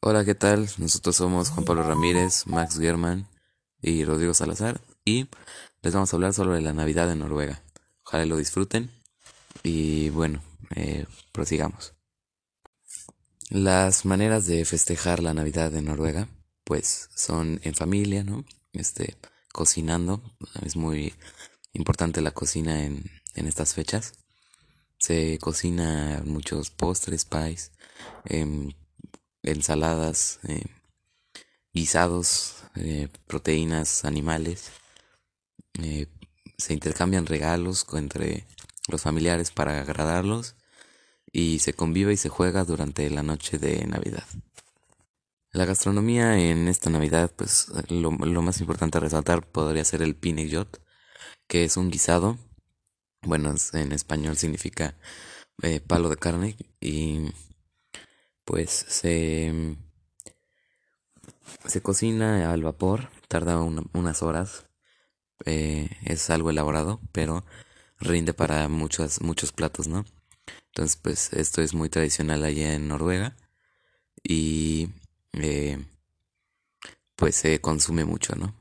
Hola, ¿qué tal? Nosotros somos Juan Pablo Ramírez, Max German y Rodrigo Salazar y les vamos a hablar sobre la Navidad en Noruega. Ojalá lo disfruten y bueno, eh, prosigamos. Las maneras de festejar la Navidad en Noruega pues son en familia, ¿no? Este, cocinando, es muy importante la cocina en, en estas fechas. Se cocina muchos postres, pies, em, ensaladas, eh, guisados, eh, proteínas animales. eh, se intercambian regalos entre los familiares para agradarlos y se convive y se juega durante la noche de Navidad. La gastronomía en esta Navidad, pues lo, más importante a resaltar podría ser el pinejot, que es un guisado, bueno, en español significa palo de carne y pues se, se cocina al vapor, tarda una- unas horas, eh, es algo elaborado, pero rinde para muchos, muchos platos, ¿no? Entonces, pues esto es muy tradicional allá en Noruega y eh, pues se consume mucho, ¿no?